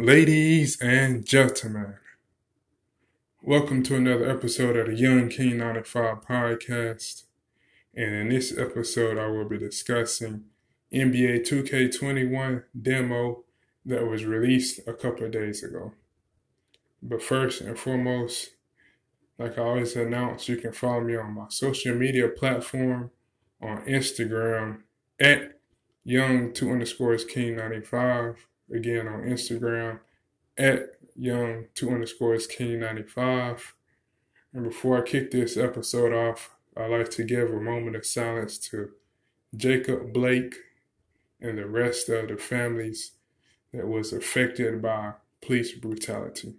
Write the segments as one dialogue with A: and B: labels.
A: Ladies and gentlemen, welcome to another episode of the Young King 95 podcast. And in this episode, I will be discussing NBA 2K21 demo that was released a couple of days ago. But first and foremost, like I always announce, you can follow me on my social media platform on Instagram at young 2 underscores king 95 again on Instagram at young two underscores king 95. And before I kick this episode off, I'd like to give a moment of silence to Jacob Blake and the rest of the families that was affected by police brutality.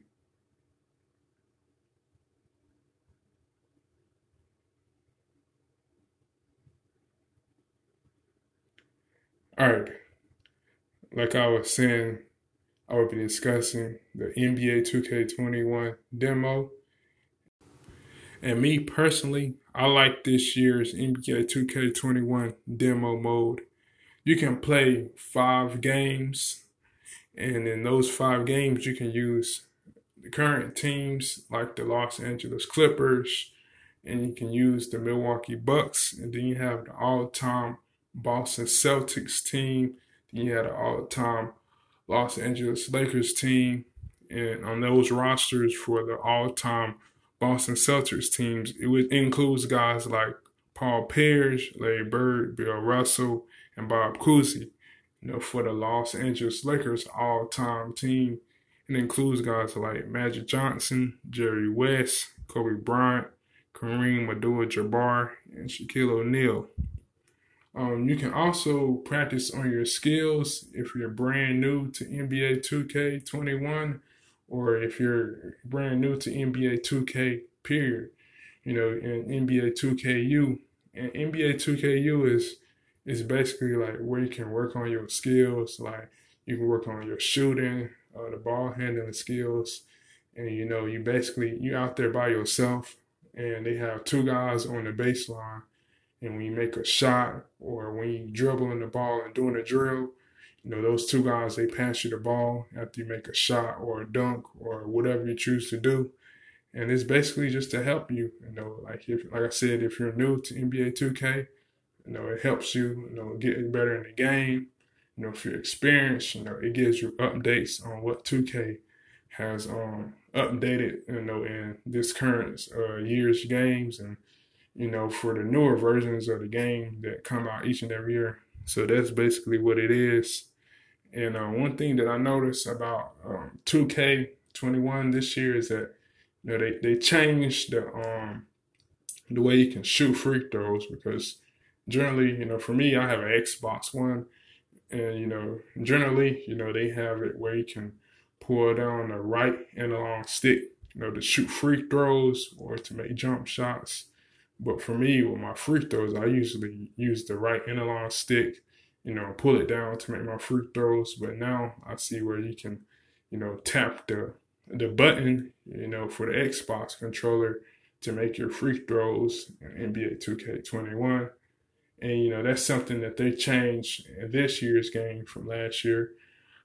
A: All right like I was saying, I will be discussing the NBA 2K21 demo. And me personally, I like this year's NBA 2K21 demo mode. You can play five games, and in those five games, you can use the current teams like the Los Angeles Clippers, and you can use the Milwaukee Bucks, and then you have the all time Boston Celtics team he had an all-time Los Angeles Lakers team, and on those rosters for the all-time Boston Celtics teams, it includes guys like Paul Pierce, Larry Bird, Bill Russell, and Bob Cousy. You know, for the Los Angeles Lakers all-time team, it includes guys like Magic Johnson, Jerry West, Kobe Bryant, Kareem Abdul-Jabbar, and Shaquille O'Neal. Um, you can also practice on your skills if you're brand new to NBA 2K21 or if you're brand new to NBA 2K period. You know, in NBA 2KU. And NBA 2KU is is basically like where you can work on your skills. Like you can work on your shooting, uh, the ball handling skills, and you know you basically you out there by yourself, and they have two guys on the baseline and when you make a shot or when you dribbling the ball and doing a drill, you know, those two guys, they pass you the ball after you make a shot or a dunk or whatever you choose to do. And it's basically just to help you, you know, like if, like I said, if you're new to NBA 2K, you know, it helps you, you know, get better in the game. You know, if you're experienced, you know, it gives you updates on what 2K has um updated, you know, in this current uh, year's games and you know, for the newer versions of the game that come out each and every year. So that's basically what it is. And uh, one thing that I noticed about um, 2K21 this year is that you know they they changed the um the way you can shoot free throws because generally you know for me I have an Xbox One and you know generally you know they have it where you can pull down the right analog stick you know to shoot free throws or to make jump shots but for me, with my free throws, I usually use the right analog stick, you know, pull it down to make my free throws. But now I see where you can, you know, tap the the button, you know, for the Xbox controller to make your free throws in NBA 2K21. And, you know, that's something that they changed in this year's game from last year.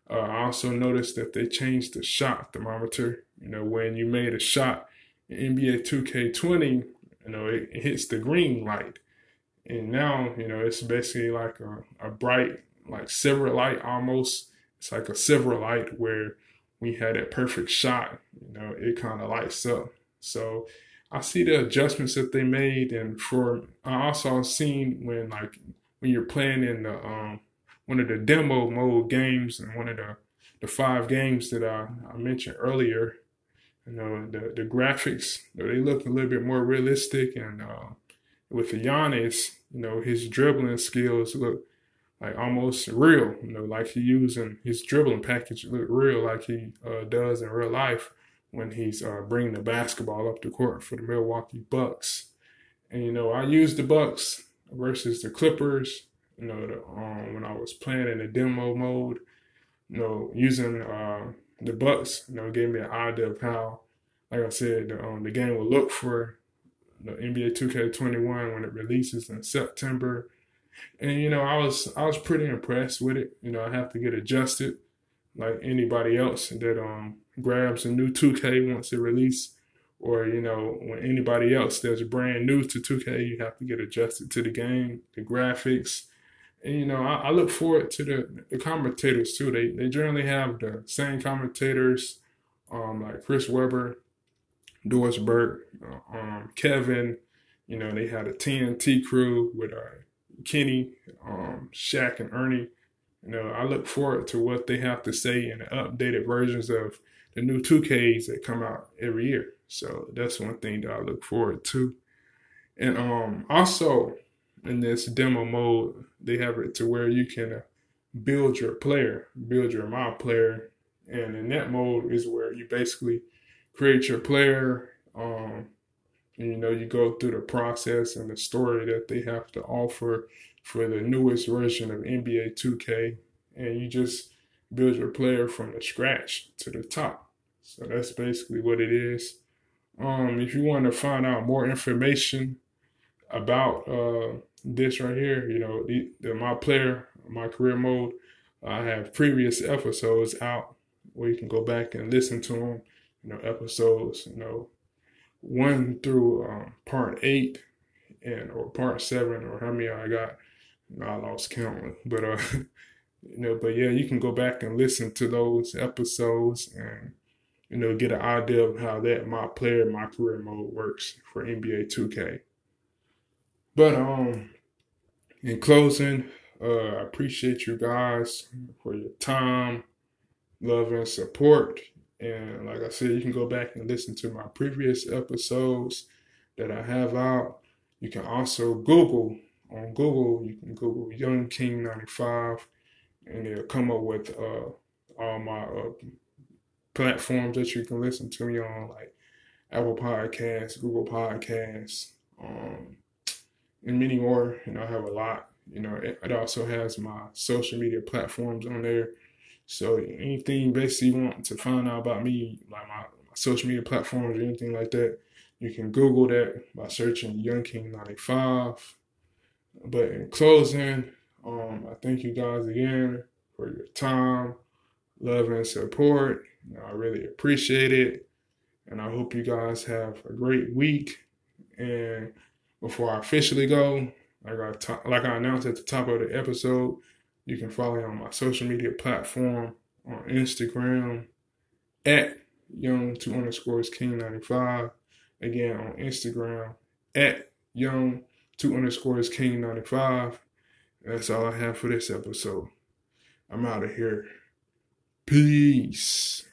A: Uh, I also noticed that they changed the shot thermometer. You know, when you made a shot in NBA 2K20, you know, it, it hits the green light. And now, you know, it's basically like a, a bright, like silver light almost. It's like a silver light where we had that perfect shot, you know, it kind of lights up. So I see the adjustments that they made. And for, I also seen when like, when you're playing in the, um, one of the demo mode games and one of the, the five games that I, I mentioned earlier, you know, the the graphics they look a little bit more realistic, and uh, with Giannis, you know, his dribbling skills look like almost real. You know, like he using his dribbling package look real, like he uh, does in real life when he's uh, bringing the basketball up the court for the Milwaukee Bucks. And you know, I used the Bucks versus the Clippers. You know, the, um, when I was playing in the demo mode, you know, using uh, the Bucks, you know, gave me an idea of how, like I said, the, um, the game will look for the NBA 2K21 when it releases in September. And you know, I was I was pretty impressed with it. You know, I have to get adjusted like anybody else that um grabs a new 2K once it release, or you know when anybody else that's brand new to 2K, you have to get adjusted to the game, the graphics, and you know I, I look forward to the the commentators too. They they generally have the same commentators, um like Chris Webber, Doris Burke, uh, um Kevin. You know they had a TNT crew with uh, Kenny, um, Shaq, and Ernie. You know, I look forward to what they have to say in the updated versions of the new 2Ks that come out every year. So that's one thing that I look forward to. And um, also in this demo mode, they have it to where you can build your player, build your mob player. And in that mode is where you basically create your player. Um, and, you know, you go through the process and the story that they have to offer for the newest version of NBA 2K, and you just build your player from the scratch to the top. So that's basically what it is. Um, if you want to find out more information about uh, this right here, you know, the, the, my player, my career mode, I have previous episodes out where you can go back and listen to them. You know, episodes, you know, one through um, part eight and or part seven or how many I got. I lost count, but uh, you know, but yeah, you can go back and listen to those episodes and you know get an idea of how that my player my career mode works for NBA 2K. But um, in closing, uh, I appreciate you guys for your time, love, and support. And like I said, you can go back and listen to my previous episodes that I have out. You can also Google on Google. You can Google Young King 95, and it'll come up with uh, all my uh, platforms that you can listen to me on, like Apple Podcasts, Google Podcasts, um, and many more. You know, I have a lot. You know, it, also has my social media platforms on there. So anything basically you want to find out about me, like my, my social media platforms or anything like that, you can Google that by searching Young King 95. But in closing, um, I thank you guys again for your time, love, and support. You know, I really appreciate it. And I hope you guys have a great week. And before I officially go, like I, t- like I announced at the top of the episode, you can follow me on my social media platform on Instagram at young two underscores king 95. Again, on Instagram at young two underscores king 95. That's all I have for this episode. I'm out of here. Peace.